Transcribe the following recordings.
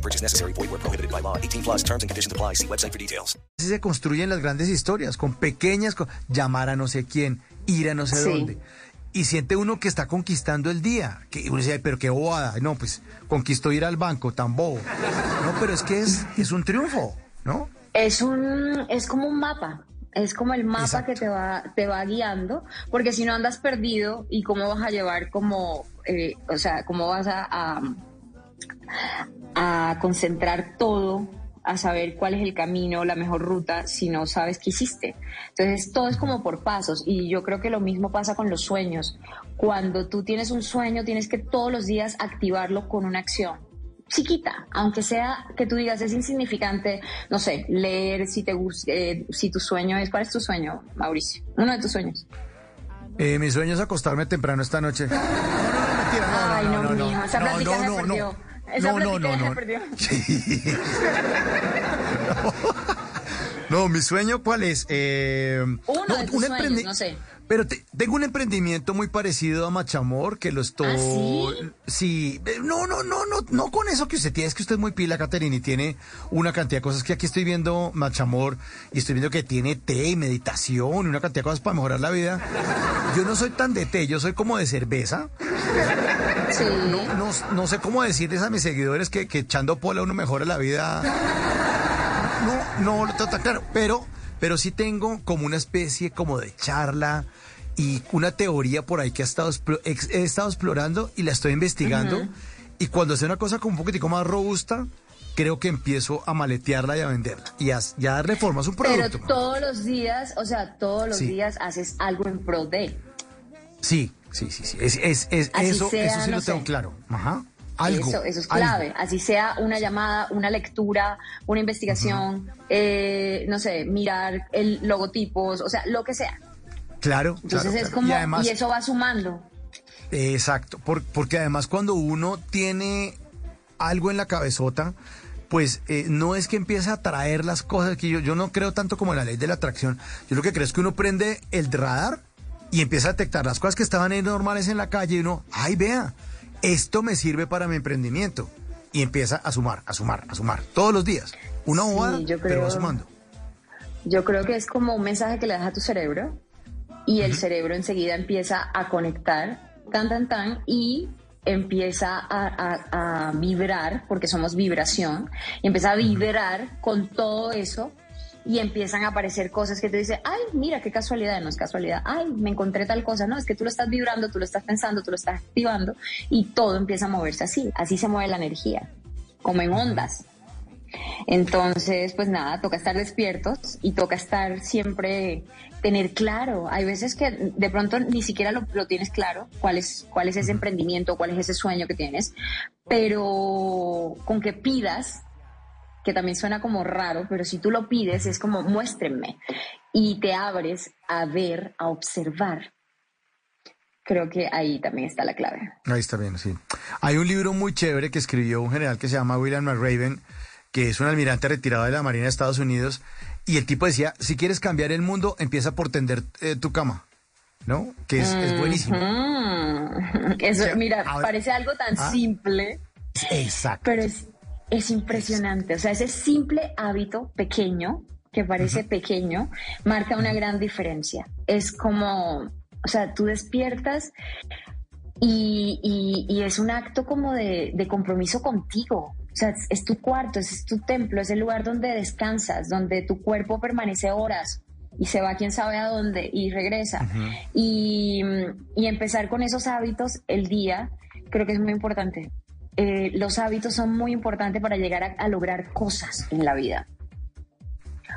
No purchase necessary. Void where prohibited by law. 18 plus terms and conditions apply. See website for details. Así se construyen las grandes historias, con pequeñas cosas. Llamar a no sé quién, ir a no sé Sí. dónde. Y siente uno que está conquistando el día. Que uno dice, "Ay, pero qué bobada. No, pues conquistó ir al banco, tan bobo. No, pero es que es, es un triunfo, ¿no? Es un, es como un mapa. Es como el mapa Exacto. que te va, te va guiando, porque si no andas perdido y cómo vas a llevar como, eh, o sea, cómo vas a, a, a concentrar todo, a saber cuál es el camino, la mejor ruta, si no sabes qué hiciste. Entonces, todo es como por pasos y yo creo que lo mismo pasa con los sueños. Cuando tú tienes un sueño, tienes que todos los días activarlo con una acción chiquita, aunque sea que tú digas es insignificante, no sé, leer si te gusta, eh, si tu sueño es, ¿cuál es tu sueño, Mauricio? Uno de tus sueños. Eh, mi sueño es acostarme temprano esta noche. No, no, no, mentira, no, Ay, no, no, no, no, no, no. Esa No, no, no, no. Sí. No, mi sueño, ¿cuál es? Eh, Uno no, de tus un sueños, emprendi- no sé. Pero te- tengo un emprendimiento muy parecido a Machamor que lo estoy. ¿Ah, sí? Sí, eh, no, no, no, no, no con eso que usted tiene, es que usted es muy pila, Caterina, y tiene una cantidad de cosas que aquí estoy viendo Machamor y estoy viendo que tiene té y meditación y una cantidad de cosas para mejorar la vida. Yo no soy tan de té, yo soy como de cerveza. Sí. No, no sé cómo decirles a mis seguidores que, que echando pola uno mejora la vida. No, no, lo está claro. Pero, pero sí tengo como una especie como de charla y una teoría por ahí que he estado, he estado explorando y la estoy investigando. Y cuando sea una cosa como un poquitico más robusta, creo que empiezo a maletearla y a venderla. Y a, y a darle forma a su Pero producto. todos los días, o sea, todos los Sí. días haces algo en pro de. Sí, sí, sí, sí. Es, es, es- Así eso, sea, eso sí no lo tengo claro. Ajá. Algo. eso, eso es algo. clave. Así sea una llamada, una lectura, una investigación, eh, no sé, mirar el logotipos, o sea, lo que sea. Claro, Entonces claro, es claro. como, Y además, y eso va sumando. Exacto, por- porque además cuando uno tiene algo en la cabezota, pues eh, no es que empiece a traer las cosas, que yo, yo no creo tanto como en la ley de la atracción, yo lo que creo es que uno prende el radar y empieza a detectar las cosas que estaban ahí normales en la calle y uno, ay vea, esto me sirve para mi emprendimiento. Y empieza a sumar, a sumar, a sumar, todos los días. Una Sí, bobada, yo pero va creo- sumando. Yo creo que es como un mensaje que le das a tu cerebro y el cerebro enseguida empieza a conectar, tan, tan, tan, y empieza a, a- a vibrar, porque somos vibración, y empieza a vibrar con todo eso y empiezan a aparecer cosas que te dicen, ay, mira, qué casualidad, no es casualidad, ay, me encontré tal cosa, no, es que tú lo estás vibrando, tú lo estás pensando, tú lo estás activando y todo empieza a moverse así, así se mueve la energía, como en ondas. Entonces, pues nada, toca estar despiertos y toca estar siempre, tener claro. Hay veces que de pronto ni siquiera lo, lo tienes claro, cuál es, cuál es ese emprendimiento, cuál es ese sueño que tienes, pero con que pidas, que también suena como raro, pero si tú lo pides es como muéstrenme y te abres a ver, a observar. Creo que ahí también está la clave. Ahí está bien, sí. Hay un libro muy chévere que escribió un general que se llama William McRaven, que es un almirante retirado de la Marina de Estados Unidos, y el tipo decía, si quieres cambiar el mundo, empieza por tender eh, tu cama, ¿no? Que es, es buenísimo. Eso, sea, mira, ahora- parece algo tan Ah. simple, Exacto. pero es, es impresionante. O sea, ese simple hábito pequeño, que parece pequeño, marca una gran diferencia. Es como, o sea, tú despiertas y, y- y es un acto como de, de compromiso contigo. O sea, es, es tu cuarto, es, es tu templo, es el lugar donde descansas, donde tu cuerpo permanece horas y se va quién sabe a dónde y regresa. y, y empezar con esos hábitos el día creo que es muy importante. Eh, los hábitos son muy importantes para llegar a, a lograr cosas en la vida.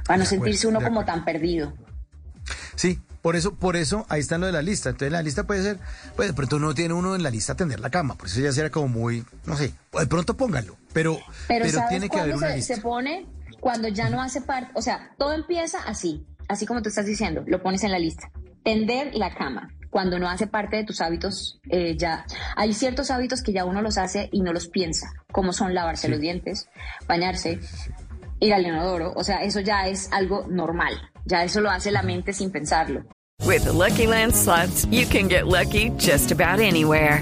Para no sentirse uno como tan perdido. Sí, por eso, por eso ahí está lo de la lista. Entonces la lista puede ser, pues de pronto no tiene uno en la lista tender la cama, por eso ya será como muy, no sé, de pronto póngalo, pero, Pero, pero, ¿sabes tiene que haber una se, lista. se pone Cuando ya no hace parte, o sea, todo empieza así, así como tú estás diciendo, lo pones en la lista. Tender la cama, cuando no hace parte de tus hábitos, eh, ya hay ciertos hábitos que ya uno los hace y no los piensa, como son lavarse los dientes, bañarse, ir al inodoro, o sea, eso ya es algo normal, ya eso lo hace la mente sin pensarlo. With the Lucky Land slots, you can get lucky just about anywhere.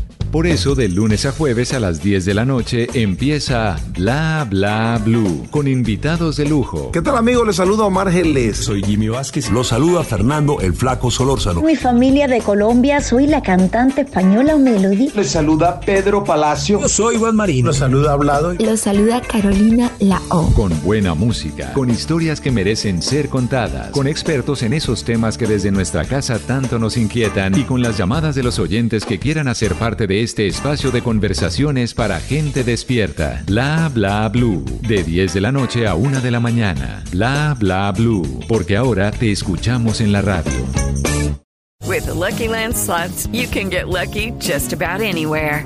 Por eso, de lunes a jueves a las 10 de la noche empieza Bla Bla Blue con invitados de lujo. ¿Qué tal amigos? Les saludo a Omar Geles. Soy Jimmy Vázquez. Los saluda Fernando el Flaco Solórzano. Mi familia de Colombia, soy la cantante española Melody. Les saluda Pedro Palacio. Yo soy Juan Marino. Los saluda Hablado. Los saluda Carolina Lao. Con buena música, con historias que merecen ser contadas, con expertos en esos temas que desde nuestra casa tanto nos inquietan y con las llamadas de los oyentes que quieran hacer parte este espacio de conversaciones para gente despierta. Bla bla blue. De 10 de la noche a 1 de la mañana. Bla bla blue. Porque ahora te escuchamos en la radio. With the Lucky Land slots, you can get lucky just about anywhere.